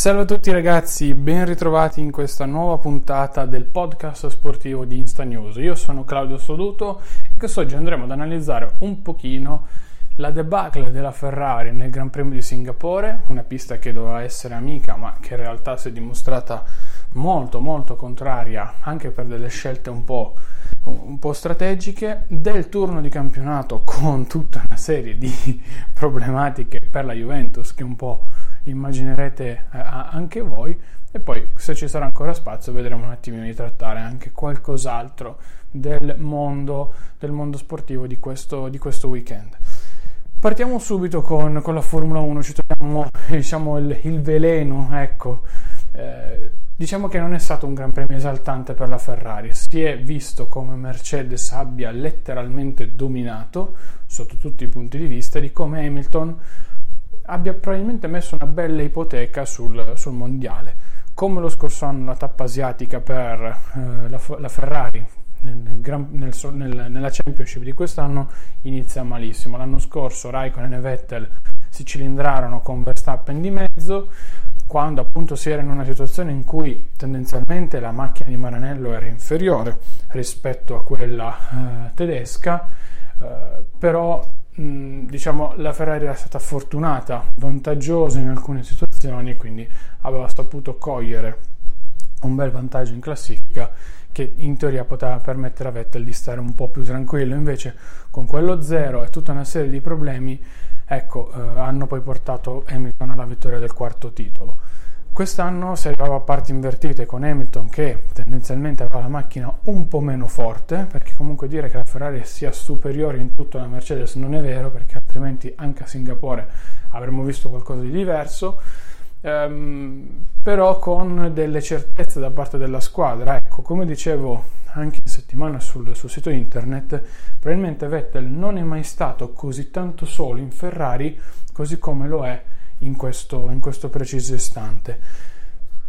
Salve a tutti ragazzi, ben ritrovati in questa nuova puntata del podcast sportivo di Insta News. Io sono Claudio Soduto e quest'oggi andremo ad analizzare un pochino la debacle della Ferrari nel Gran Premio di Singapore, una pista che doveva essere amica ma che in realtà si è dimostrata molto molto contraria anche per delle scelte un po', un po' strategiche, del turno di campionato con tutta una serie di problematiche per la Juventus che un po' immaginerete eh, anche voi e poi se ci sarà ancora spazio vedremo un attimino di trattare anche qualcos'altro del mondo, del mondo sportivo di questo, di questo weekend. Partiamo subito con, con, la Formula 1, ci troviamo diciamo, il, il veleno, ecco. Eh, diciamo che non è stato un gran premio esaltante per la Ferrari, si è visto come Mercedes abbia letteralmente dominato sotto tutti i punti di vista di come Hamilton abbia probabilmente messo una bella ipoteca sul, sul mondiale. Come lo scorso anno la tappa asiatica per eh, la, la, Ferrari nel, nel, nel, nella Championship di quest'anno inizia malissimo. L'anno scorso Raikkonen e Vettel si cilindrarono con Verstappen di mezzo, quando appunto si era in una situazione in cui tendenzialmente la macchina di Maranello era inferiore rispetto a quella eh, tedesca, eh, però diciamo la Ferrari era stata fortunata, vantaggiosa in alcune situazioni, quindi aveva saputo cogliere un bel vantaggio in classifica che in teoria poteva permettere a Vettel di stare un po' più tranquillo, invece con quello zero e tutta una serie di problemi, ecco, eh, hanno poi portato Hamilton alla vittoria del quarto titolo. Quest'anno si arrivava a parti invertite con Hamilton che tendenzialmente aveva la macchina un po' meno forte, perché comunque dire che la Ferrari sia superiore in tutto alla Mercedes non è vero, perché altrimenti anche a Singapore avremmo visto qualcosa di diverso, ehm, però con delle certezze da parte della squadra. Ecco, come dicevo anche in settimana sul, sul sito internet, probabilmente Vettel non è mai stato così tanto solo in Ferrari così come lo è in questo, in questo preciso istante.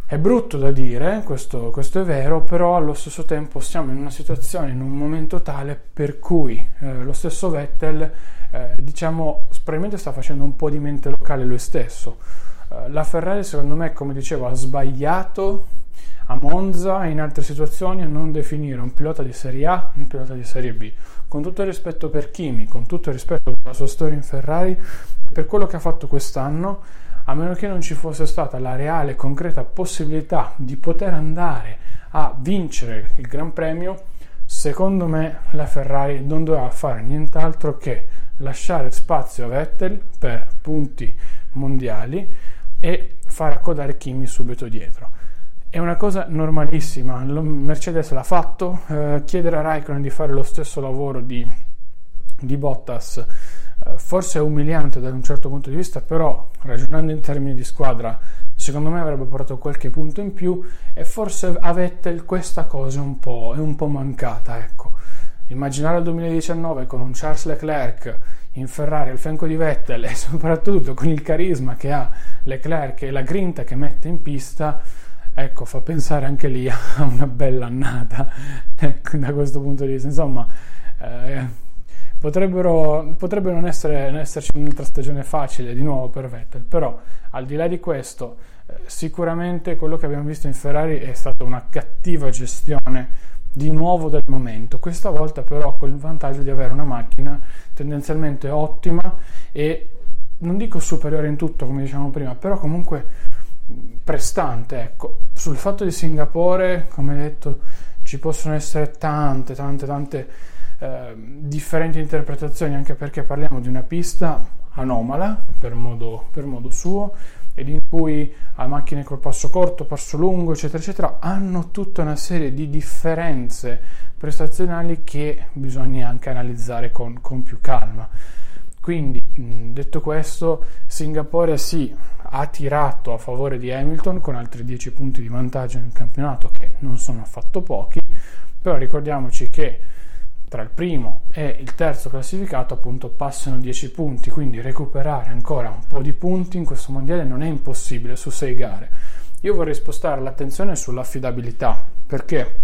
È brutto da dire, questo, questo, è vero, però allo stesso tempo siamo in una situazione, in un momento tale per cui eh, lo stesso Vettel, eh, diciamo, probabilmente sta facendo un po' di mente locale lui stesso. Eh, la Ferrari, secondo me, come dicevo, ha sbagliato a Monza e in altre situazioni a non definire un pilota di Serie A un pilota di Serie B. Con tutto il rispetto per Kimi, con tutto il rispetto per la sua storia in Ferrari, per quello che ha fatto quest'anno, a meno che non ci fosse stata la reale, concreta possibilità di poter andare a vincere il Gran Premio, secondo me la Ferrari non doveva fare nient'altro che lasciare spazio a Vettel per punti mondiali e far accodare Kimi subito dietro. È una cosa normalissima, Mercedes l'ha fatto, eh, chiedere a Raikkonen di fare lo stesso lavoro di, di Bottas eh, forse è umiliante da un certo punto di vista, però ragionando in termini di squadra, secondo me avrebbe portato qualche punto in più e forse a Vettel questa cosa un po', è un po mancata. Ecco. Immaginare il 2019 con un Charles Leclerc in Ferrari al fianco di Vettel e soprattutto con il carisma che ha Leclerc e la grinta che mette in pista, ecco, fa pensare anche lì a una bella annata ecco, da questo punto di vista. Insomma, eh, Potrebbero, potrebbe non, essere, non esserci un'altra stagione facile di nuovo per Vettel, però al di là di questo, eh, sicuramente quello che abbiamo visto in Ferrari è stata una cattiva gestione di nuovo del momento, questa volta però con il vantaggio di avere una macchina tendenzialmente ottima e non dico superiore in tutto come dicevamo prima, però comunque prestante. Ecco. Sul fatto di Singapore, come detto, ci possono essere tante, tante, tante Ehm, differenti interpretazioni anche perché parliamo di una pista anomala per modo, per modo suo ed in cui a macchine col passo corto, passo lungo, eccetera, eccetera, hanno tutta una serie di differenze prestazionali che bisogna anche analizzare con, con più calma. Quindi, detto questo, Singapore sì, ha tirato a favore di Hamilton con altri 10 punti di vantaggio nel campionato, che non sono affatto pochi, però ricordiamoci che tra il primo e il terzo classificato appunto passano 10 punti, quindi recuperare ancora un po' di punti in questo mondiale non è impossibile su 6 gare. Io vorrei spostare l'attenzione sull'affidabilità, perché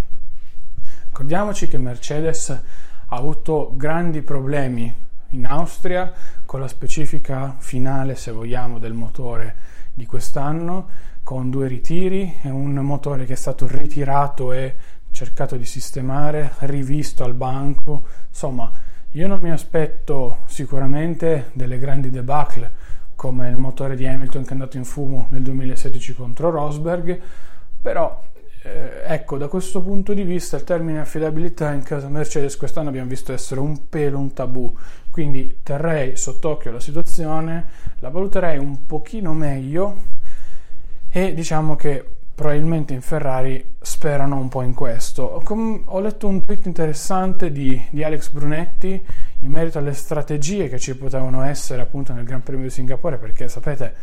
ricordiamoci che Mercedes ha avuto grandi problemi in Austria con la specifica finale, se vogliamo, del motore di quest'anno, con due ritiri e un motore che è stato ritirato e cercato di sistemare, rivisto al banco. Insomma, io non mi aspetto sicuramente delle grandi debacle come il motore di Hamilton che è andato in fumo nel 2016 contro Rosberg, però eh, ecco, da questo punto di vista il termine affidabilità in casa Mercedes quest'anno abbiamo visto essere un pelo un tabù, quindi terrei sott'occhio la situazione, la valuterei un pochino meglio e diciamo che probabilmente in Ferrari sperano un po' in questo. Com- ho letto un tweet interessante di, di, Alex Brunetti in merito alle strategie che ci potevano essere appunto nel Gran Premio di Singapore, perché sapete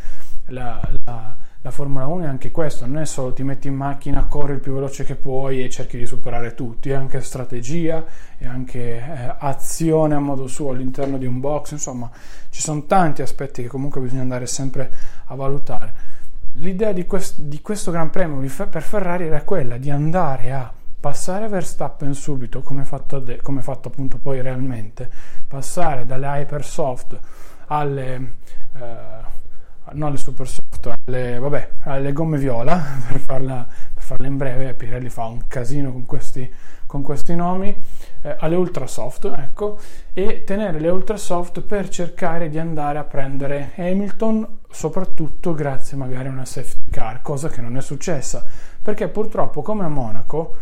la, la la Formula 1 è anche questo, non è solo ti metti in macchina, corri il più veloce che puoi e cerchi di superare tutti, è anche strategia, è anche eh, azione a modo suo all'interno di un box, insomma ci sono tanti aspetti che comunque bisogna andare sempre a valutare. L'idea di, quest- di questo Gran Premio per Ferrari era quella di andare a passare Verstappen subito, come fatto, de- come fatto appunto poi realmente, passare dalle Hypersoft alle... Eh, non le super soft, alle, vabbè, alle gomme viola, per farla, per farla, in breve, Pirelli fa un casino con questi, con questi nomi, eh, alle ultra soft, ecco, e tenere le ultra soft per cercare di andare a prendere Hamilton, soprattutto grazie magari a una safety car, cosa che non è successa, perché purtroppo come a Monaco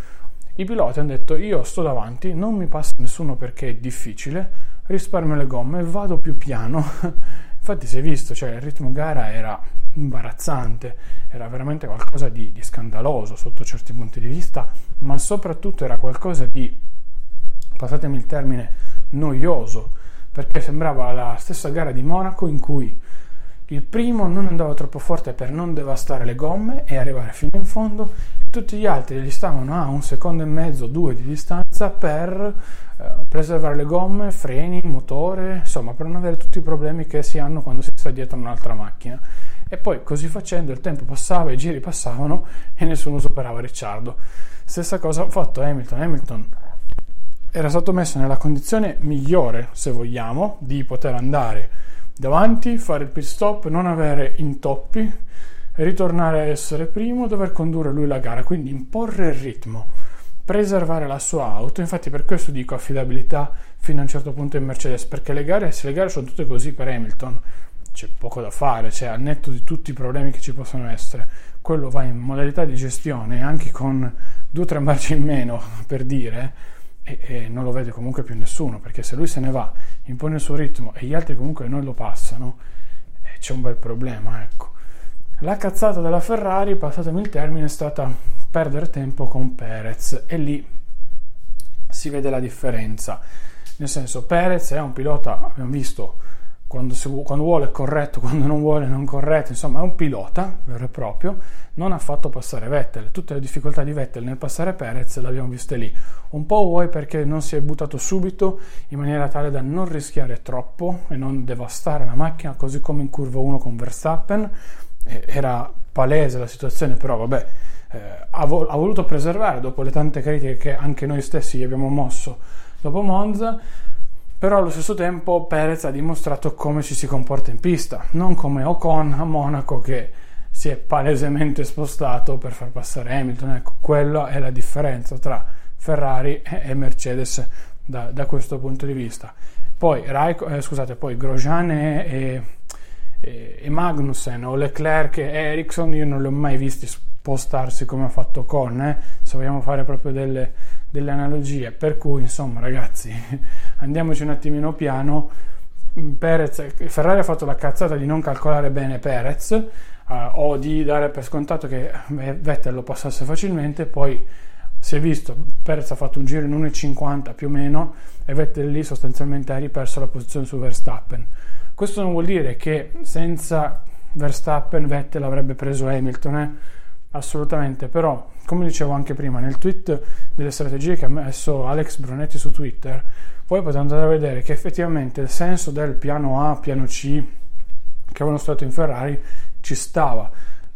i piloti hanno detto io sto davanti, non mi passa nessuno perché è difficile, risparmio le gomme, vado più piano Infatti si è visto, cioè il ritmo gara era imbarazzante, era veramente qualcosa di, di scandaloso sotto certi punti di vista, ma soprattutto era qualcosa di, passatemi il termine, noioso, perché sembrava la stessa gara di Monaco in cui il primo non andava troppo forte per non devastare le gomme e arrivare fino in fondo e tutti gli altri gli stavano a un secondo e mezzo, due di distanza per eh, preservare le gomme, freni, motore, insomma per non avere tutti i problemi che si hanno quando si sta dietro un'altra macchina. E poi così facendo il tempo passava, i giri passavano e nessuno superava Ricciardo. Stessa cosa ha fatto Hamilton. Hamilton era stato messo nella condizione migliore, se vogliamo, di poter andare davanti, fare il pit stop, non avere intoppi, ritornare a essere primo, dover condurre lui la gara, quindi imporre il ritmo, preservare la sua auto. Infatti, per questo dico affidabilità fino a un certo punto in Mercedes, perché le gare, se le gare sono tutte così per Hamilton, c'è poco da fare, cioè al netto di tutti i problemi che ci possono essere, quello va in modalità di gestione anche con due o tre marce in meno per dire e, e, non lo vede comunque più nessuno, perché se lui se ne va, impone il suo ritmo e gli altri comunque non lo passano, eh, c'è un bel problema, ecco. La cazzata della Ferrari, passatemi il termine, è stata perdere tempo con Perez. E lì si vede la differenza. Nel senso, Perez è un pilota, abbiamo visto, quando, si, quando, vuole è corretto, quando non vuole non corretto, insomma è un pilota vero e proprio, non ha fatto passare Vettel, tutte le difficoltà di Vettel nel passare Perez le abbiamo viste lì, un po' vuoi perché non si è buttato subito in maniera tale da non rischiare troppo e non devastare la macchina, così come in curva 1 con Verstappen, era palese la situazione, però vabbè, eh, ha, vo- ha voluto preservare dopo le tante critiche che anche noi stessi gli abbiamo mosso dopo Monza, però allo stesso tempo Perez ha dimostrato come ci si comporta in pista, non come Ocon a Monaco che si è palesemente spostato per far passare Hamilton. Ecco, quella è la differenza tra Ferrari e Mercedes da, da questo punto di vista. Poi, Raiko, eh, scusate, poi Grosjean e, e, e, Magnussen o Leclerc e Ericsson io non li ho mai visti spostarsi come ha fatto Con, eh? se vogliamo fare proprio delle, delle analogie. Per cui, insomma, ragazzi, andiamoci un attimino piano. Perez, Ferrari ha fatto la cazzata di non calcolare bene Perez uh, o di dare per scontato che Vettel lo passasse facilmente, poi si è visto, Perez ha fatto un giro in 1,50 più o meno e Vettel lì sostanzialmente ha riperso la posizione su Verstappen. Questo non vuol dire che senza Verstappen Vettel avrebbe preso Hamilton, eh? Assolutamente, però come dicevo anche prima nel tweet delle strategie che ha messo Alex Brunetti su Twitter, poi potete andare a vedere che effettivamente il senso del piano A, piano C che avevano stato in Ferrari ci stava.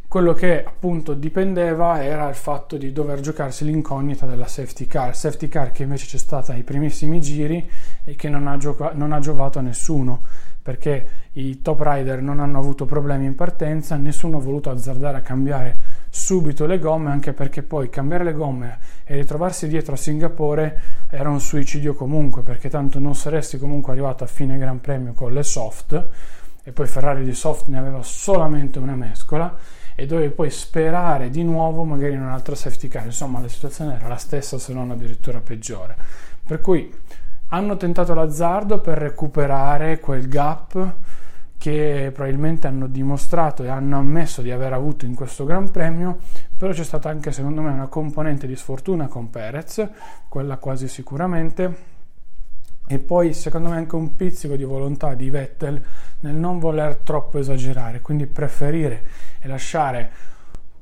Quello che appunto dipendeva era il fatto di dover giocarsi l'incognita della safety car, safety car che invece c'è stata ai primissimi giri e che non ha, gioca- non ha giovato a nessuno perché i top rider non hanno avuto problemi in partenza, nessuno ha voluto azzardare a cambiare subito le gomme, anche perché poi cambiare le gomme e ritrovarsi dietro a Singapore era un suicidio comunque, perché tanto non saresti comunque arrivato a fine Gran Premio con le soft, e poi Ferrari di soft ne aveva solamente una mescola, e dovevi poi sperare di nuovo magari in un'altra safety car, insomma la situazione era la stessa se non addirittura peggiore. Per cui hanno tentato l'azzardo per recuperare quel gap che probabilmente hanno dimostrato e hanno ammesso di aver avuto in questo Gran Premio, però c'è stata anche secondo me una componente di sfortuna con Perez, quella quasi sicuramente, e poi secondo me anche un pizzico di volontà di Vettel nel non voler troppo esagerare, quindi preferire e lasciare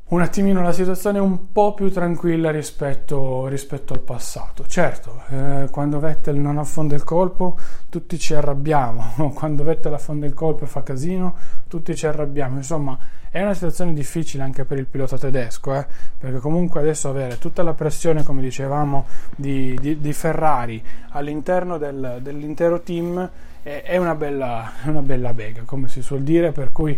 un attimino la situazione un po' più tranquilla rispetto, rispetto al passato. Certo, eh, quando Vettel non affonda il colpo tutti ci arrabbiamo, quando Vettel affonda il colpo e fa casino tutti ci arrabbiamo, insomma è una situazione difficile anche per il pilota tedesco, eh, perché comunque adesso avere tutta la pressione, come dicevamo, di, di, di Ferrari all'interno del, dell'intero team è, è, una bella, è una bella bega, come si suol dire, per cui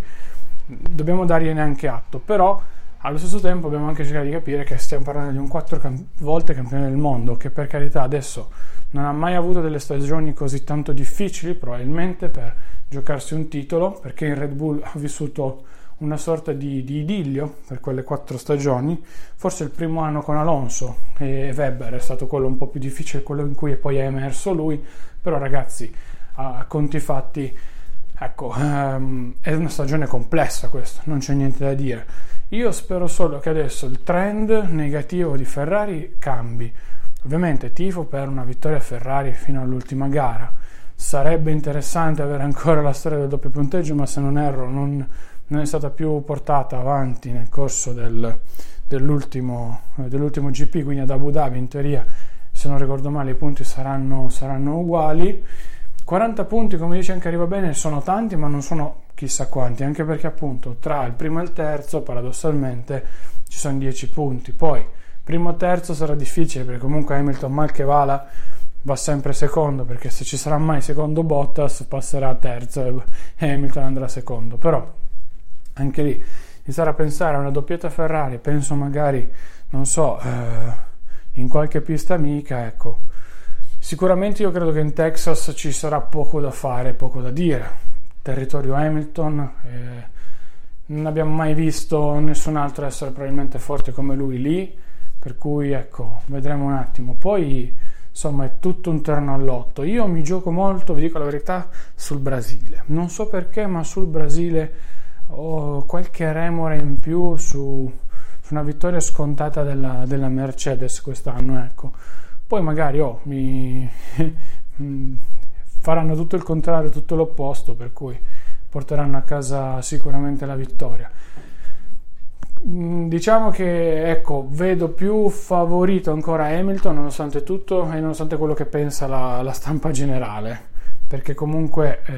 dobbiamo dargliene anche atto, però allo stesso tempo dobbiamo anche cercare di capire che stiamo parlando di un quattro cam- volte campione del mondo che per carità adesso non ha mai avuto delle stagioni così tanto difficili probabilmente per giocarsi un titolo perché in Red Bull ha vissuto una sorta di, di idillio per quelle quattro stagioni. Forse il primo anno con Alonso e Weber è stato quello un po' più difficile quello in cui poi è emerso lui però ragazzi a conti fatti ecco um, è una stagione complessa questa non c'è niente da dire io spero solo che adesso il trend negativo di Ferrari cambi. Ovviamente tifo per una vittoria Ferrari fino all'ultima gara. Sarebbe interessante avere ancora la storia del doppio punteggio, ma se non erro non, non è stata più portata avanti nel corso del, dell'ultimo, dell'ultimo, GP, quindi ad Abu Dhabi in teoria, se non ricordo male, i punti saranno, saranno uguali. 40 punti, come dice anche Arriva Bene, sono tanti, ma non sono chissà quanti, anche perché appunto tra il primo e il terzo, paradossalmente, ci sono 10 punti. Poi, primo e terzo sarà difficile, perché comunque Hamilton mal che vala va sempre secondo, perché se ci sarà mai secondo Bottas passerà terzo e Hamilton andrà secondo. Però, anche lì, iniziare a pensare a una doppietta Ferrari, penso magari, non so, eh, in qualche pista amica, ecco Sicuramente io credo che in Texas ci sarà poco da fare, poco da dire. Territorio Hamilton, eh, non abbiamo mai visto nessun altro essere probabilmente forte come lui lì, per cui ecco, vedremo un attimo. Poi insomma è tutto un terno all'otto. Io mi gioco molto, vi dico la verità, sul Brasile. Non so perché, ma sul Brasile ho qualche remore in più su, su una vittoria scontata della, della Mercedes quest'anno, ecco poi magari oh, mi faranno tutto il contrario, tutto l'opposto, per cui porteranno a casa sicuramente la vittoria. Mm, diciamo che ecco, vedo più favorito ancora Hamilton nonostante tutto e nonostante quello che pensa la, la stampa generale, perché comunque eh,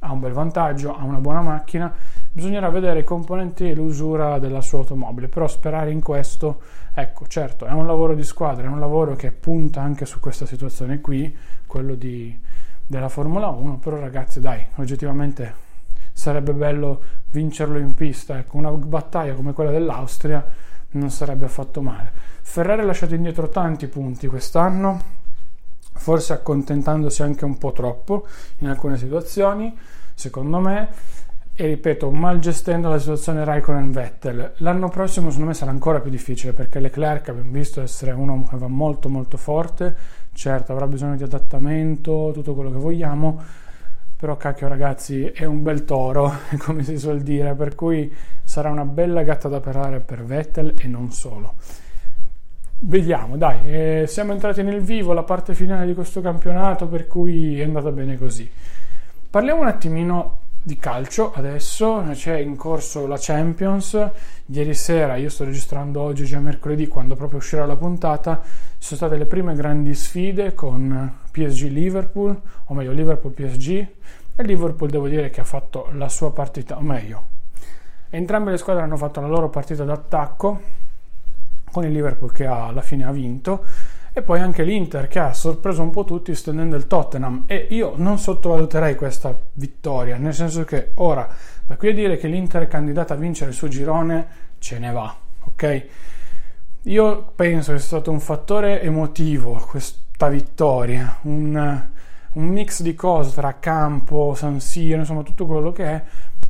ha un bel vantaggio, ha una buona macchina Bisognerà vedere i componenti e l'usura della sua automobile, però sperare in questo, ecco, certo, è un lavoro di squadra, è un lavoro che punta anche su questa situazione qui, quello di, della Formula 1, però ragazzi dai, oggettivamente sarebbe bello vincerlo in pista, ecco, una battaglia come quella dell'Austria non sarebbe affatto male. Ferrari ha lasciato indietro tanti punti quest'anno, forse accontentandosi anche un po' troppo in alcune situazioni, secondo me e ripeto, mal gestendo la situazione Raikkonen-Vettel. L'anno prossimo secondo me sarà ancora più difficile perché Leclerc abbiamo visto essere uno che va molto molto forte, certo avrà bisogno di adattamento, tutto quello che vogliamo, però cacchio ragazzi è un bel toro, come si suol dire, per cui sarà una bella gatta da pelare per Vettel e non solo. vediamo, dai, eh, siamo entrati nel vivo, la parte finale di questo campionato, per cui è andata bene così. Parliamo un attimino di calcio adesso, c'è in corso la Champions, ieri sera, io sto registrando oggi già mercoledì quando proprio uscirà la puntata, ci sono state le prime grandi sfide con PSG Liverpool, o meglio Liverpool PSG, e Liverpool devo dire che ha fatto la sua partita, o meglio, entrambe le squadre hanno fatto la loro partita d'attacco, con il Liverpool che alla fine ha vinto, e poi anche l'Inter che ha sorpreso un po' tutti stendendo il Tottenham e io non sottovaluterei questa vittoria, nel senso che ora da qui a dire che l'Inter è candidata a vincere il suo girone ce ne va, ok? Io penso che sia stato un fattore emotivo questa vittoria, un, un mix di cose tra campo, San Siro, insomma tutto quello che è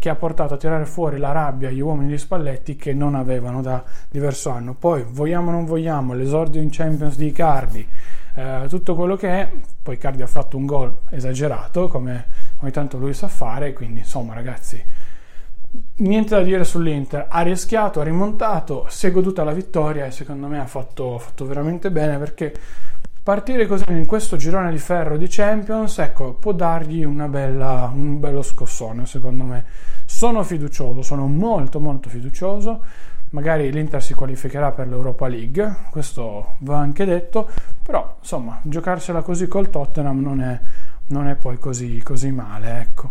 che ha portato a tirare fuori la rabbia agli uomini di Spalletti che non avevano da diverso anno. Poi, vogliamo o non vogliamo, l'esordio in Champions di Icardi, eh, tutto quello che è, poi Icardi ha fatto un gol esagerato, come ogni tanto lui sa fare, quindi insomma ragazzi, niente da dire sull'Inter, ha rischiato, ha rimontato, si è goduta la vittoria e secondo me ha fatto, fatto veramente bene perché partire così in questo girone di ferro di Champions, ecco, può dargli bella, un bello scossone, secondo me. Sono fiducioso, sono molto molto fiducioso. Magari l'Inter si qualificherà per l'Europa League, questo va anche detto, però insomma, giocarsela così col Tottenham non è, non è poi così, così male, ecco.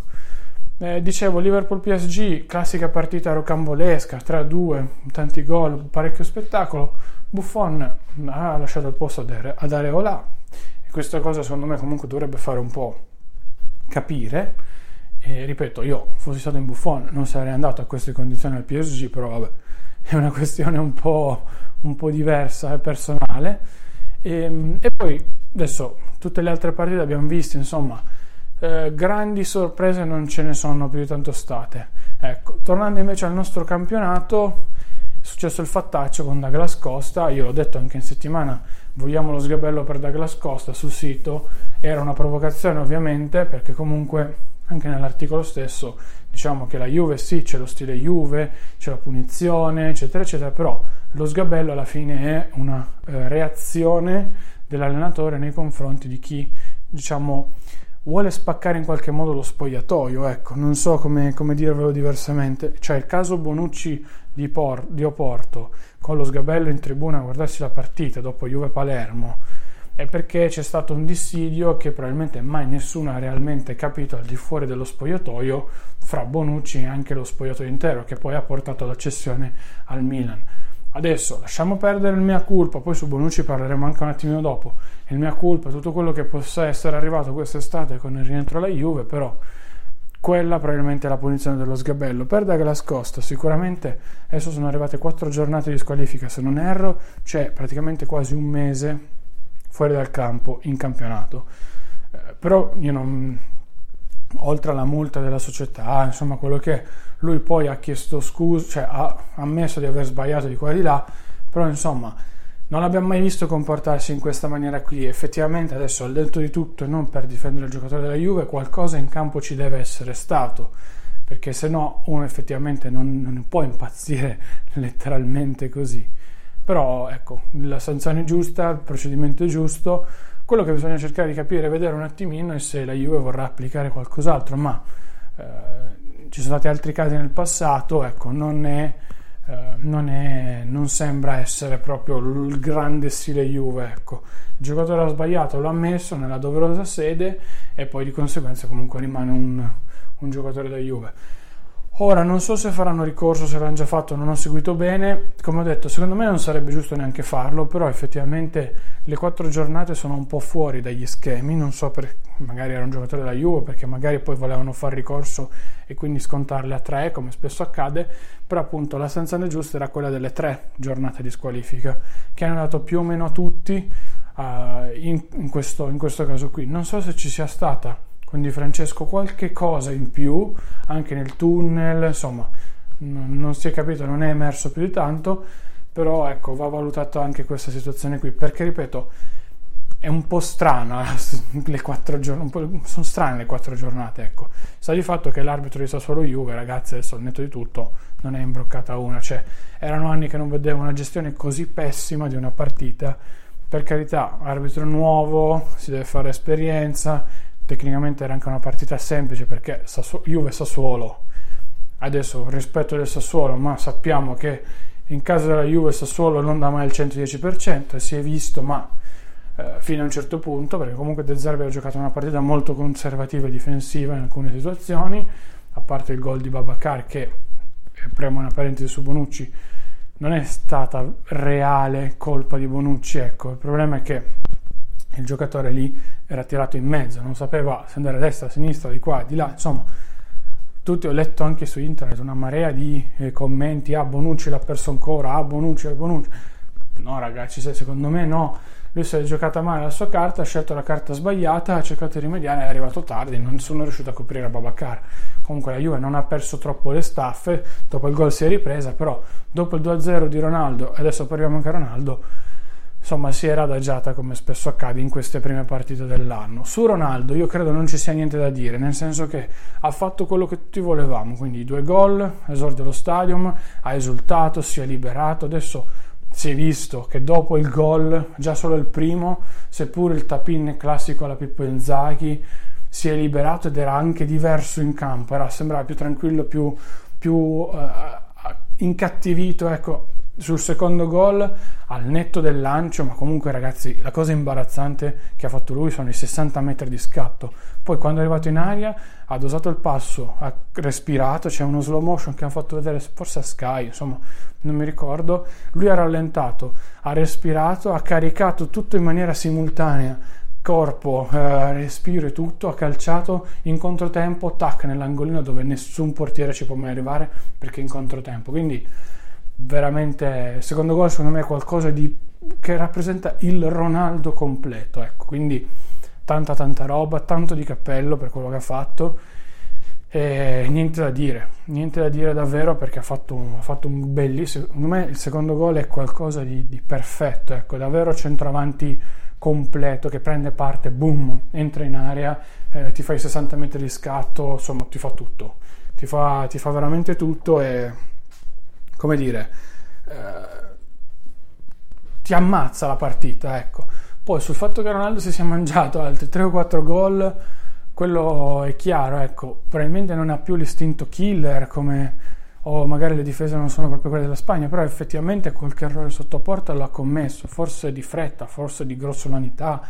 Eh, dicevo, Liverpool-PSG, classica partita rocambolesca, 3-2, tanti gol, parecchio spettacolo Buffon ha lasciato il posto ad Areola e questa cosa secondo me comunque dovrebbe fare un po' capire. E ripeto io fossi stato in Buffon non sarei andato a queste condizioni al PSG però vabbè è una questione un po', un po diversa e personale. E, e, poi adesso tutte le altre partite abbiamo visto insomma eh, grandi sorprese non ce ne sono più di tanto state. Ecco tornando invece al nostro campionato successo il fattaccio con Douglas Costa, io l'ho detto anche in settimana, vogliamo lo sgabello per Douglas Costa sul sito, era una provocazione ovviamente perché comunque anche nell'articolo stesso diciamo che la Juve sì c'è lo stile Juve, c'è la punizione eccetera eccetera, però lo sgabello alla fine è una eh, reazione dell'allenatore nei confronti di chi diciamo vuole spaccare in qualche modo lo spogliatoio, ecco, non so come, come dirvelo diversamente, cioè il caso Bonucci di, Por- di Oporto con lo sgabello in tribuna a guardarsi la partita dopo Juve Palermo è perché c'è stato un dissidio che probabilmente mai nessuno ha realmente capito al di fuori dello spogliatoio fra Bonucci e anche lo spogliatoio intero che poi ha portato alla cessione al Milan. Adesso lasciamo perdere il mea culpa, poi su Bonucci parleremo anche un attimino dopo. Il mea culpa, tutto quello che possa essere arrivato quest'estate con il rientro alla Juve, però quella probabilmente è la punizione dello sgabello. Per Douglas Costa sicuramente adesso sono arrivate quattro giornate di squalifica, se non erro c'è praticamente quasi un mese fuori dal campo in campionato. Eh, però io non, oltre alla multa della società, insomma quello che lui poi ha chiesto scusa, cioè ha ammesso di aver sbagliato di qua e di là, però insomma non l'abbiamo mai visto comportarsi in questa maniera qui. Effettivamente adesso al detto di tutto e non per difendere il giocatore della Juve, qualcosa in campo ci deve essere stato, perché se no uno effettivamente non, non può impazzire letteralmente così. Però ecco, la sanzione è giusta, il procedimento è giusto, quello che bisogna cercare di capire e vedere un attimino è se la Juve vorrà applicare qualcos'altro, ma eh, ci sono stati altri casi nel passato, ecco, non è eh, non, è, non, sembra essere proprio il grande stile Juve. Ecco. Il giocatore ha sbagliato, l'ha messo nella doverosa sede e poi di conseguenza comunque rimane un, un giocatore da Juve. Ora non so se faranno ricorso, se l'hanno già fatto, non ho seguito bene. Come ho detto, secondo me non sarebbe giusto neanche farlo, però effettivamente le quattro giornate sono un po' fuori dagli schemi. Non so per magari era un giocatore della Juve, perché magari poi volevano fare ricorso e quindi scontarle a tre, come spesso accade. Però appunto la sanzione giusta era quella delle tre giornate di squalifica, che hanno dato più o meno a tutti uh, in, in, questo, in questo caso qui. Non so se ci sia stata quindi Francesco qualche cosa in più anche nel tunnel, insomma non, si è capito, non è emerso più di tanto, però ecco va valutato anche questa situazione qui, perché ripeto, è un po' strana le quattro giornate, sono strane le quattro giornate, ecco. Sta di fatto che l'arbitro di Sassuolo Juve, ragazzi, adesso al netto di tutto, non è imbroccata una, cioè erano anni che non vedevo una gestione così pessima di una partita. Per carità, arbitro nuovo, si deve fare esperienza, tecnicamente era anche una partita semplice perché Sassu- Juve Sassuolo. Adesso rispetto del Sassuolo, ma sappiamo che in caso della Juve Sassuolo non dà mai il 110% e si è visto, ma eh, fino a un certo punto, perché comunque De Zerbi ha giocato una partita molto conservativa e difensiva in alcune situazioni, a parte il gol di Babacar che, apriamo una parentesi su Bonucci, non è stata reale colpa di Bonucci, ecco, il problema è che il giocatore lì era tirato in mezzo, non sapeva se andare a destra, a sinistra, di qua, di là, insomma, tutti ho letto anche su internet una marea di eh, commenti, ah Bonucci l'ha perso ancora, ah Bonucci, ah Bonucci. No ragazzi, secondo me no, lui si è giocata male la sua carta, ha scelto la carta sbagliata, ha cercato di rimediare, è arrivato tardi, nessuno è riuscito a coprire Babacar. Comunque la Juve non ha perso troppo le staffe, dopo il gol si è ripresa, però dopo il 2-0 di Ronaldo, adesso parliamo anche a Ronaldo, insomma si era adagiata come spesso accade in queste prime partite dell'anno. Su Ronaldo io credo non ci sia niente da dire, nel senso che ha fatto quello che tutti volevamo, quindi due gol, esordio allo stadium, ha esultato, si è liberato, adesso si è visto che dopo il gol, già solo il primo, seppur il tapin classico alla Pippo Inzaghi, si è liberato ed era anche diverso in campo, era, sembrava più tranquillo, più, più uh, incattivito, ecco, sul secondo gol al netto del lancio, ma comunque ragazzi la cosa imbarazzante che ha fatto lui sono i 60 metri di scatto. Poi quando è arrivato in aria ha dosato il passo, ha respirato, c'è uno slow motion che ha fatto vedere forse a Sky, insomma non mi ricordo, lui ha rallentato, ha respirato, ha caricato tutto in maniera simultanea corpo, eh, respiro e tutto, ha calciato in controtempo, tac, nell'angolino dove nessun portiere ci può mai arrivare perché in controtempo. Quindi veramente, secondo gol secondo me è qualcosa di, che rappresenta il Ronaldo completo, ecco, quindi tanta tanta roba, tanto di cappello per quello che ha fatto. E niente da dire, niente da dire davvero perché ha fatto un, ha fatto un bellissimo, secondo me il secondo gol è qualcosa di, di perfetto, ecco, davvero centravanti completo che prende parte, boom, entra in area, eh, ti fa i 60 metri di scatto, insomma ti fa tutto, ti fa, ti fa veramente tutto e come dire, eh, ti ammazza la partita, ecco. Poi sul fatto che Ronaldo si sia mangiato altri 3 o 4 gol, quello è chiaro, ecco, probabilmente non ha più l'istinto killer come o magari le difese non sono proprio quelle della Spagna, però effettivamente qualche errore sotto porta lo ha commesso, forse di fretta, forse di grossolanità,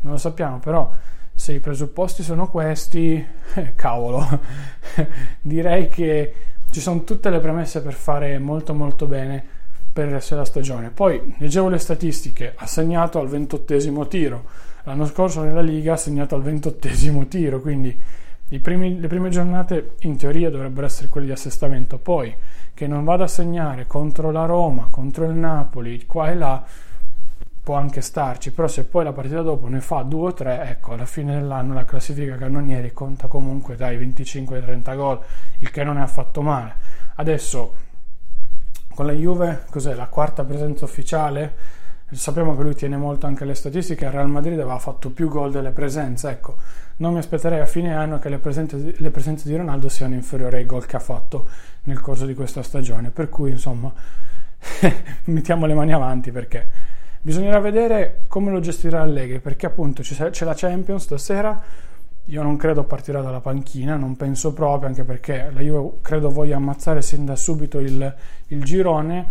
non lo sappiamo, però se i presupposti sono questi, eh, cavolo, direi che ci sono tutte le premesse per fare molto molto bene per il resto della stagione. Poi leggevo le statistiche, ha segnato al ventottesimo tiro, l'anno scorso nella Liga ha segnato al ventottesimo tiro, quindi primi, le prime giornate in teoria dovrebbero essere quelle di assestamento, poi che non vada a segnare contro la Roma, contro il Napoli, qua e là, può anche starci, però se poi la partita dopo ne fa due o tre, ecco, alla fine dell'anno la classifica cannonieri conta comunque dai 25 ai 30 gol, il che non è affatto male. Adesso con la Juve, cos'è la quarta presenza ufficiale? Sappiamo che lui tiene molto anche le statistiche, il Real Madrid aveva fatto più gol delle presenze, ecco, non mi aspetterei a fine anno che le presenze, le presenze di Ronaldo siano inferiori ai gol che ha fatto nel corso di questa stagione, per cui insomma mettiamo le mani avanti perché Bisognerà vedere come lo gestirà Allegri, perché appunto c'è la Champions stasera, io non credo partirà dalla panchina, non penso proprio, anche perché la Juve credo voglia ammazzare sin da subito il, il girone.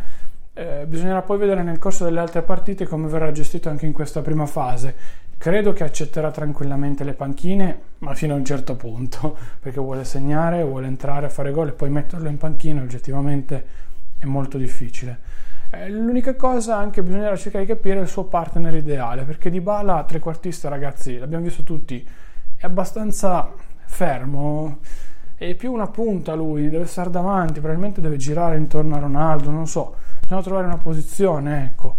Eh, bisognerà poi vedere nel corso delle altre partite come verrà gestito anche in questa prima fase. Credo che accetterà tranquillamente le panchine, ma fino a un certo punto, perché vuole segnare, vuole entrare a fare gol e poi metterlo in panchina oggettivamente è molto difficile. Eh, l'unica cosa anche bisognerà cercare di capire il suo partner ideale, perché Di Bala, trequartista, ragazzi, l'abbiamo visto tutti, è abbastanza fermo, è più una punta lui, deve stare davanti, probabilmente deve girare intorno a Ronaldo, non so, bisogna trovare una posizione, ecco.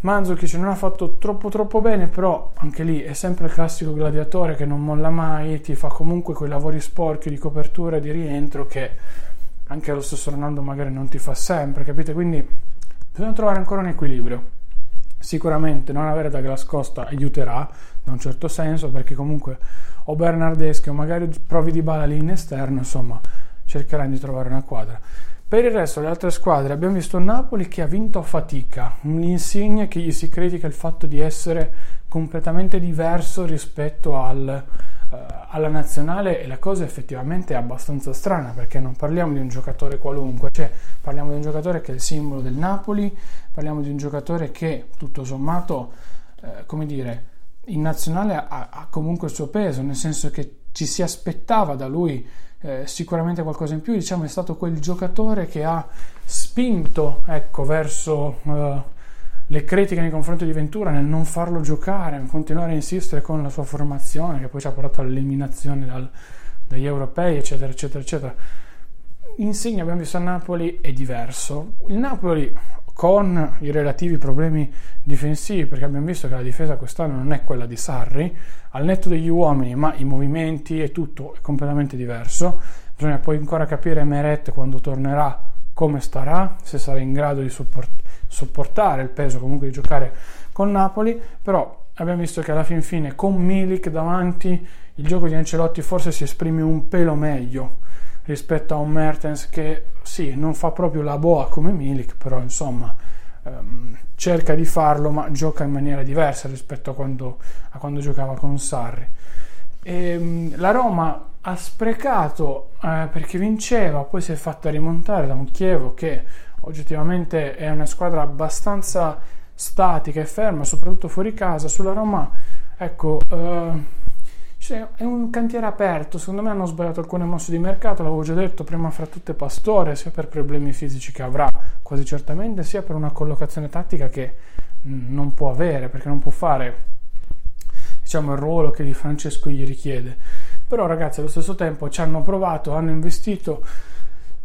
Mandzukic non ha fatto troppo troppo bene, però anche lì è sempre il classico gladiatore che non molla mai, ti fa comunque quei lavori sporchi di copertura e di rientro che anche lo stesso Ronaldo magari non ti fa sempre, capite? Quindi bisogna trovare ancora un equilibrio. Sicuramente non avere Douglas Costa aiuterà da un certo senso perché comunque o Bernardeschi o magari provi di bala lì in esterno, insomma, cercheranno di trovare una quadra. Per il resto, le altre squadre abbiamo visto Napoli che ha vinto a fatica, un'insigne che gli si critica il fatto di essere completamente diverso rispetto al, alla nazionale la cosa effettivamente è abbastanza strana perché non parliamo di un giocatore qualunque, cioè parliamo di un giocatore che è il simbolo del Napoli, parliamo di un giocatore che tutto sommato, uh, come dire, in nazionale ha, ha comunque il suo peso, nel senso che ci si aspettava da lui eh, sicuramente qualcosa in più, diciamo è stato quel giocatore che ha spinto ecco, verso uh, le critiche nei confronti di Ventura nel non farlo giocare, nel continuare a insistere con la sua formazione che poi ci ha portato all'eliminazione dal, dagli europei eccetera eccetera eccetera. Insigne abbiamo visto a Napoli è diverso. Il Napoli con i relativi problemi difensivi, perché abbiamo visto che la difesa quest'anno non è quella di Sarri, al netto degli uomini, ma i movimenti e tutto è completamente diverso. Bisogna poi ancora capire Meret quando tornerà come starà, se sarà in grado di support- sopportare il peso comunque di giocare con Napoli, però abbiamo visto che alla fin fine con Milik davanti il gioco di Ancelotti forse si esprime un pelo meglio rispetto a un Mertens che sì, non fa proprio la boa come Milik, però insomma ehm, cerca di farlo ma gioca in maniera diversa rispetto a quando, a quando giocava con Sarri. E, ehm, la Roma ha sprecato eh, perché vinceva, poi si è fatta rimontare da un Chievo che oggettivamente è una squadra abbastanza statica e ferma, soprattutto fuori casa. Sulla Roma, ecco, eh, cioè, è un cantiere aperto, secondo me hanno sbagliato alcune mosse di mercato, l'avevo già detto prima fra tutte Pastore, sia per problemi fisici che avrà quasi certamente, sia per una collocazione tattica che non può avere, perché non può fare diciamo, il ruolo che Di Francesco gli richiede. Però ragazzi allo stesso tempo ci hanno provato, hanno investito,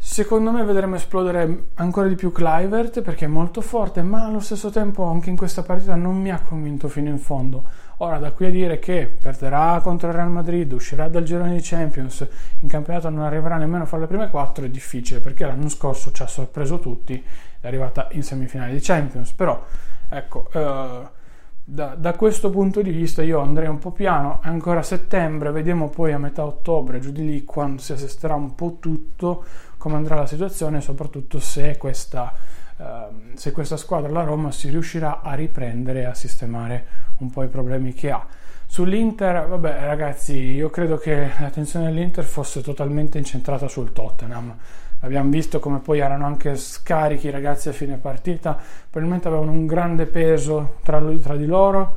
Secondo me vedremo esplodere ancora di più Clivert perché è molto forte, ma allo stesso tempo anche in questa partita non mi ha convinto fino in fondo. Ora, da qui a dire che perderà contro il Real Madrid, uscirà dal girone di Champions, in campionato non arriverà nemmeno a fare le prime quattro, è difficile perché l'anno scorso ci ha sorpreso tutti, è arrivata in semifinale di Champions. Però, ecco, eh, da, da, questo punto di vista io andrei un po' piano, ancora settembre, vediamo poi a metà ottobre, giù di lì, quando si assisterà un po' tutto come andrà la situazione soprattutto se questa, uh, se questa squadra, la Roma, si riuscirà a riprendere e a sistemare un po' i problemi che ha. Sull'Inter, vabbè ragazzi, io credo che l'attenzione dell'Inter fosse totalmente incentrata sul Tottenham. Abbiamo visto come poi erano anche scarichi i ragazzi a fine partita, probabilmente avevano un grande peso tra, tra di loro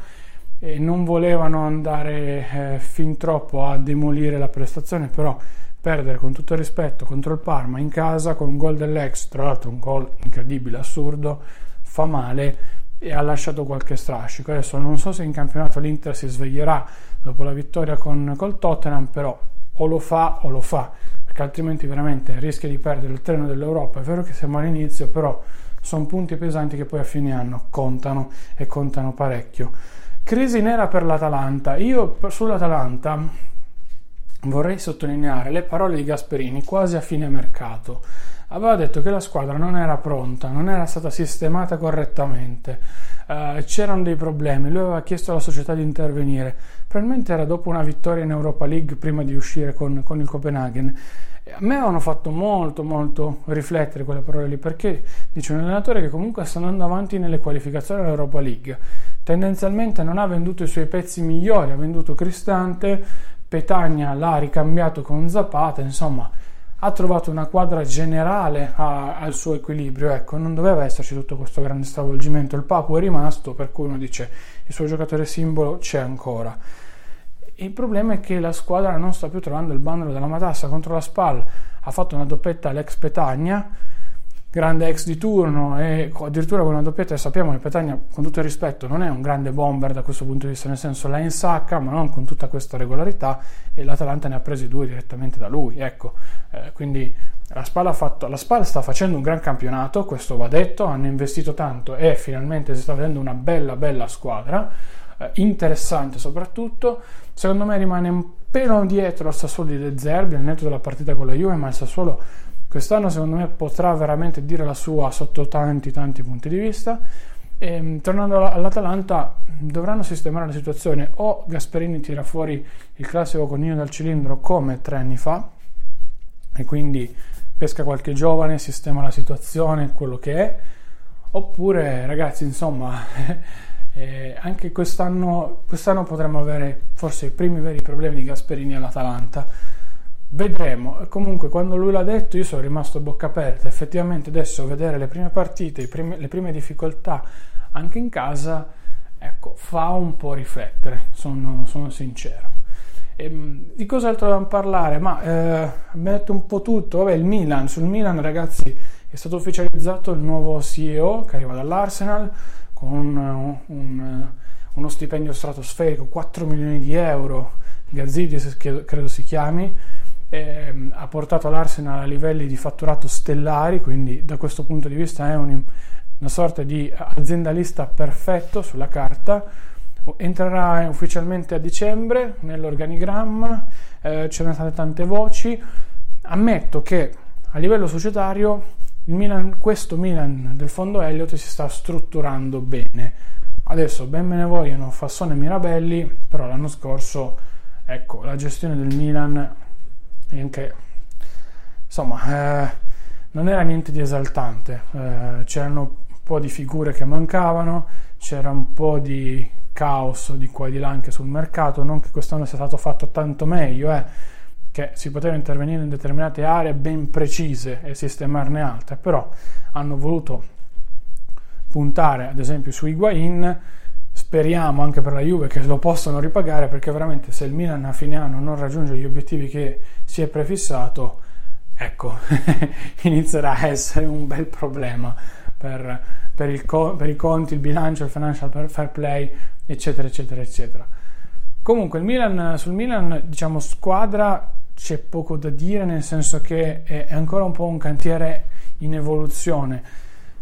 e non volevano andare eh, fin troppo a demolire la prestazione, però perdere con tutto il rispetto contro il Parma in casa con un gol dell'ex, tra l'altro un gol incredibile, assurdo, fa male e ha lasciato qualche strascico. Adesso non so se in campionato l'Inter si sveglierà dopo la vittoria con col Tottenham, però o lo fa o lo fa, perché altrimenti veramente rischia di perdere il treno dell'Europa. È vero che siamo all'inizio, però sono punti pesanti che poi a fine anno contano e contano parecchio. Crisi nera per l'Atalanta. Io sull'Atalanta vorrei sottolineare le parole di Gasperini quasi a fine mercato. Aveva detto che la squadra non era pronta, non era stata sistemata correttamente, uh, c'erano dei problemi, lui aveva chiesto alla società di intervenire, probabilmente era dopo una vittoria in Europa League prima di uscire con, con il Copenaghen. A me avevano fatto molto molto riflettere quelle parole lì perché dice un allenatore che comunque sta andando avanti nelle qualificazioni dell'Europa League tendenzialmente non ha venduto i suoi pezzi migliori, ha venduto Cristante, Petagna l'ha ricambiato con Zapata, insomma ha trovato una quadra generale a, al suo equilibrio, ecco, non doveva esserci tutto questo grande stravolgimento, il Papu è rimasto, per cui uno dice il suo giocatore simbolo c'è ancora. Il problema è che la squadra non sta più trovando il bandolo della matassa contro la SPAL, ha fatto una doppetta all'ex Petagna, grande ex di turno e addirittura con una doppietta sappiamo che Petagna con tutto il rispetto non è un grande bomber da questo punto di vista nel senso la insacca ma non con tutta questa regolarità e l'Atalanta ne ha presi due direttamente da lui ecco. Eh, quindi la Spal, fatto, la Spal sta facendo un gran campionato questo va detto hanno investito tanto e finalmente si sta vedendo una bella bella squadra eh, interessante soprattutto. Secondo me rimane un pelo dietro al Sassuolo di De Zerbi al netto della partita con la Juve ma il Sassuolo Quest'anno secondo me potrà veramente dire la sua sotto tanti tanti punti di vista. E, ehm, tornando all'Atalanta, dovranno sistemare la situazione. O Gasperini tira fuori il classico coniglio dal cilindro come tre anni fa, e quindi pesca qualche giovane, sistema la situazione, quello che è, oppure ragazzi, insomma, eh, anche quest'anno, quest'anno potremmo avere forse i primi veri problemi di Gasperini all'Atalanta Vedremo, comunque quando lui l'ha detto io sono rimasto a bocca aperta, effettivamente adesso vedere le prime partite, prime, le prime difficoltà anche in casa, ecco, fa un po' riflettere, sono, sono sincero. E, ehm, di cos'altro dobbiamo parlare? Ma eh, abbiamo detto un po' tutto, vabbè il Milan, sul Milan ragazzi è stato ufficializzato il nuovo CEO che arriva dall'Arsenal con un, un, uno stipendio stratosferico, 4 milioni di euro, Gazzidis credo si chiami, eh, ha portato l'Arsenal a livelli di fatturato stellari, quindi da questo punto di vista è un, una sorta di aziendalista perfetto sulla carta. Entrerà ufficialmente a dicembre nell'organigramma, eh, ce ne state tante voci. Ammetto che a livello societario Milan, questo Milan del fondo Elliott si sta strutturando bene. Adesso ben me ne vogliono Fassone e Mirabelli, però l'anno scorso ecco, la gestione del Milan e anche insomma eh, non era niente di esaltante. Eh, c'erano un po' di figure che mancavano c'era un po' di caos di qua e di là anche sul mercato. Non che quest'anno sia stato fatto tanto meglio eh, che si poteva intervenire in determinate aree ben precise e sistemarne altre però hanno voluto puntare ad esempio su Higuain speriamo anche per la Juve che lo possano ripagare perché veramente se il Milan a fine anno non raggiunge gli obiettivi che si è prefissato ecco inizierà a essere un bel problema per, per, il, per i conti, il bilancio, il financial fair play eccetera eccetera eccetera. Comunque il Milan, sul Milan diciamo squadra c'è poco da dire nel senso che è ancora un po' un cantiere in evoluzione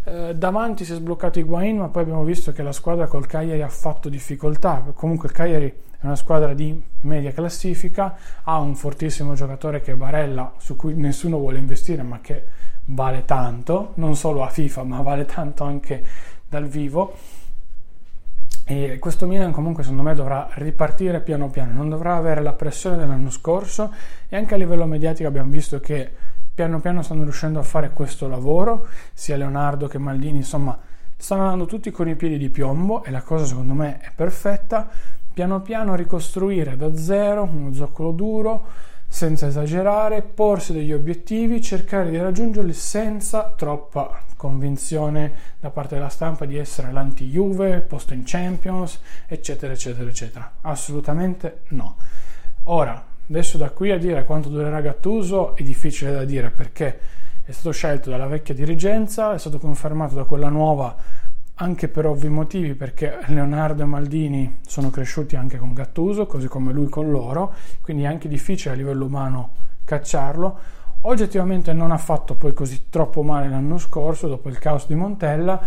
eh, davanti si è sbloccato Higuain, ma poi abbiamo visto che la squadra col Cagliari ha fatto difficoltà. Comunque il Cagliari è una squadra di media classifica, ha un fortissimo giocatore che è Barella, su cui nessuno vuole investire, ma che vale tanto, non solo a FIFA, ma vale tanto anche dal vivo. E questo Milan comunque secondo me dovrà ripartire piano piano, non dovrà avere la pressione dell'anno scorso e anche a livello mediatico abbiamo visto che piano piano stanno riuscendo a fare questo lavoro, sia Leonardo che Maldini, insomma, stanno andando tutti con i piedi di piombo e la cosa secondo me è perfetta. Piano piano ricostruire da zero uno zoccolo duro, senza esagerare, porsi degli obiettivi, cercare di raggiungerli senza troppa convinzione da parte della stampa di essere l'anti-Juve, posto in Champions, eccetera, eccetera, eccetera. Assolutamente no. Ora, Adesso da qui a dire quanto durerà Gattuso è difficile da dire perché è stato scelto dalla vecchia dirigenza, è stato confermato da quella nuova anche per ovvi motivi perché Leonardo e Maldini sono cresciuti anche con Gattuso, così come lui con loro, quindi è anche difficile a livello umano cacciarlo. Oggettivamente non ha fatto poi così troppo male l'anno scorso dopo il caos di Montella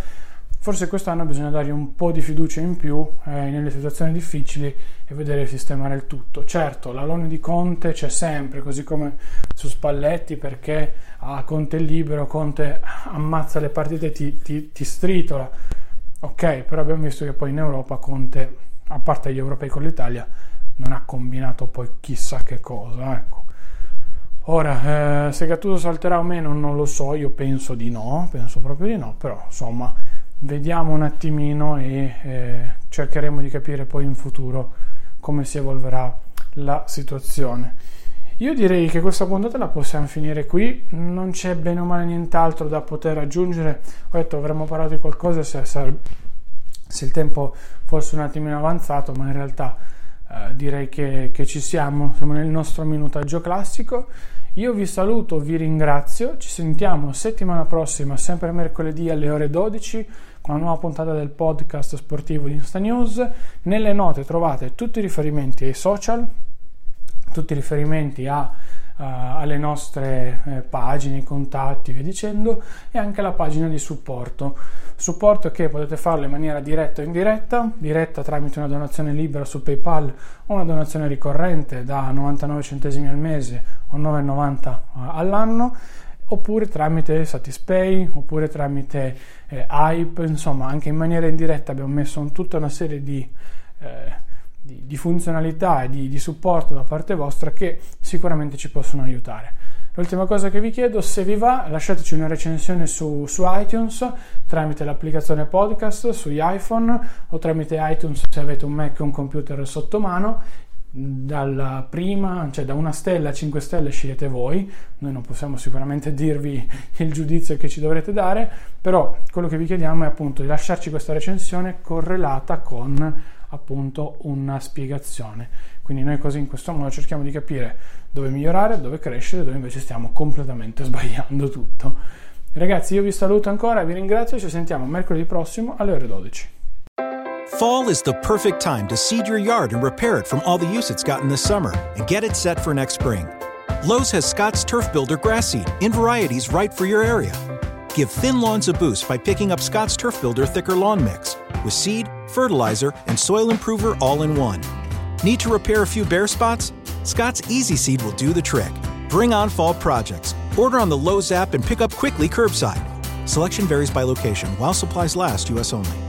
Forse quest'anno bisogna dargli un po' di fiducia in più eh, nelle situazioni difficili e vedere sistemare il tutto. Certo, l'alone di Conte c'è sempre, così come su Spalletti, perché a Conte è libero, Conte ammazza le partite ti, ti, ti stritola. Ok, però abbiamo visto che poi in Europa Conte, a parte gli europei con l'Italia, non ha combinato poi chissà che cosa. Ecco. Ora, eh, se Gattuso salterà o meno non lo so, io penso di no, penso proprio di no, però insomma vediamo un attimino e eh, cercheremo di capire poi in futuro come si evolverà la situazione. Io direi che questa puntata la possiamo finire qui, non c'è bene o male nient'altro da poter aggiungere. Ho detto avremmo parlato di qualcosa se, se il tempo fosse un attimino avanzato, ma in realtà eh, direi che, che ci siamo, siamo nel nostro minutaggio classico. Io vi saluto, vi ringrazio, ci sentiamo settimana prossima, sempre mercoledì alle ore 12 con una nuova puntata del podcast sportivo di Insta News. Nelle note trovate tutti i riferimenti ai social, tutti i riferimenti a, uh, alle nostre eh, pagine, contatti, via dicendo, e anche la pagina di supporto. Supporto che potete farlo in maniera diretta o indiretta, diretta tramite una donazione libera su PayPal o una donazione ricorrente da 99 centesimi al mese o 9,90 all'anno oppure tramite Satispay, oppure tramite eh, Hype, insomma anche in maniera indiretta abbiamo messo tutta una serie di, eh, di, di funzionalità e di, di supporto da parte vostra che sicuramente ci possono aiutare. L'ultima cosa che vi chiedo, se vi va, lasciateci una recensione su, su, iTunes tramite l'applicazione podcast sugli iPhone o tramite iTunes se avete un Mac o un computer sotto mano dalla prima, cioè da una stella a 5 stelle scegliete voi, noi non possiamo sicuramente dirvi il giudizio che ci dovrete dare, però quello che vi chiediamo è appunto di lasciarci questa recensione correlata con appunto una spiegazione. Quindi noi così in questo modo cerchiamo di capire dove migliorare, dove crescere, dove invece stiamo completamente sbagliando tutto. Ragazzi, io vi saluto ancora, vi ringrazio ci sentiamo mercoledì prossimo alle ore 12. Fall is the perfect time to seed your yard and repair it from all the use it's gotten this summer and get it set for next spring. Lowe's has Scott's Turf Builder grass seed in varieties right for your area. Give thin lawns a boost by picking up Scott's Turf Builder Thicker Lawn Mix with seed, fertilizer, and soil improver all in one. Need to repair a few bare spots? Scott's Easy Seed will do the trick. Bring on fall projects. Order on the Lowe's app and pick up quickly curbside. Selection varies by location while supplies last, U.S. only.